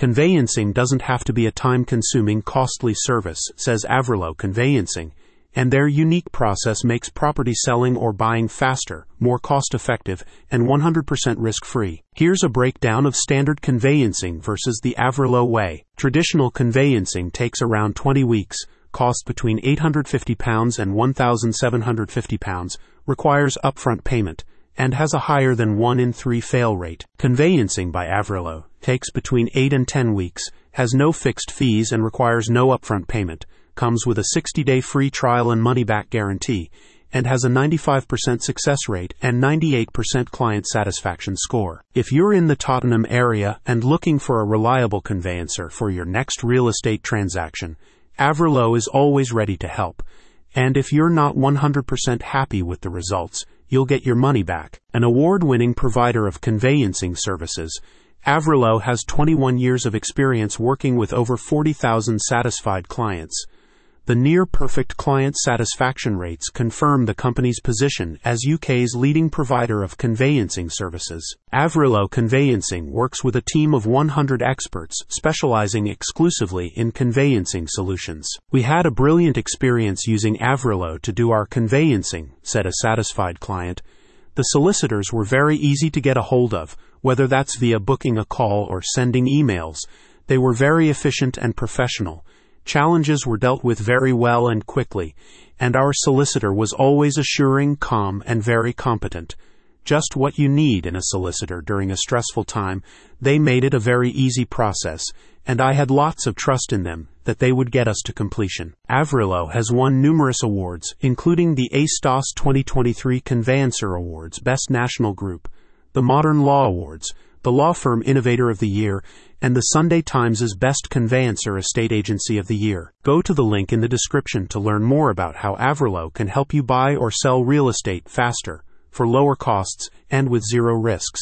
Conveyancing doesn't have to be a time consuming, costly service, says Avrillo Conveyancing, and their unique process makes property selling or buying faster, more cost effective, and 100% risk free. Here's a breakdown of standard conveyancing versus the Avrillo way. Traditional conveyancing takes around 20 weeks, costs between £850 and £1,750, requires upfront payment, and has a higher than 1 in 3 fail rate. Conveyancing by Avrillo takes between 8 and 10 weeks, has no fixed fees and requires no upfront payment comes with a 60 day free trial and money back guarantee, and has a 95% success rate and 98% client satisfaction score. If you're in the Tottenham area and looking for a reliable conveyancer for your next real estate transaction, Avrillo is always ready to help. And if you're not 100% happy with the results, you'll get your money back. An award winning provider of conveyancing services, Avrillo has 21 years of experience working with over 40,000 satisfied clients. The near perfect client satisfaction rates confirm the company's position as UK's leading provider of conveyancing services. Avrillo Conveyancing works with a team of 100 experts specializing exclusively in conveyancing solutions. We had a brilliant experience using Avrillo to do our conveyancing, said a satisfied client. The solicitors were very easy to get a hold of, whether that's via booking a call or sending emails. They were very efficient and professional. Challenges were dealt with very well and quickly, and our solicitor was always assuring, calm, and very competent. Just what you need in a solicitor during a stressful time, they made it a very easy process, and I had lots of trust in them that they would get us to completion. Avrillo has won numerous awards, including the ESTAS 2023 Conveyancer Awards Best National Group, the Modern Law Awards, the Law Firm Innovator of the Year, and the Sunday Times' Best Conveyancer Estate Agency of the Year. Go to the link in the description to learn more about how Avrillo can help you buy or sell real estate faster, for lower costs, and with zero risks.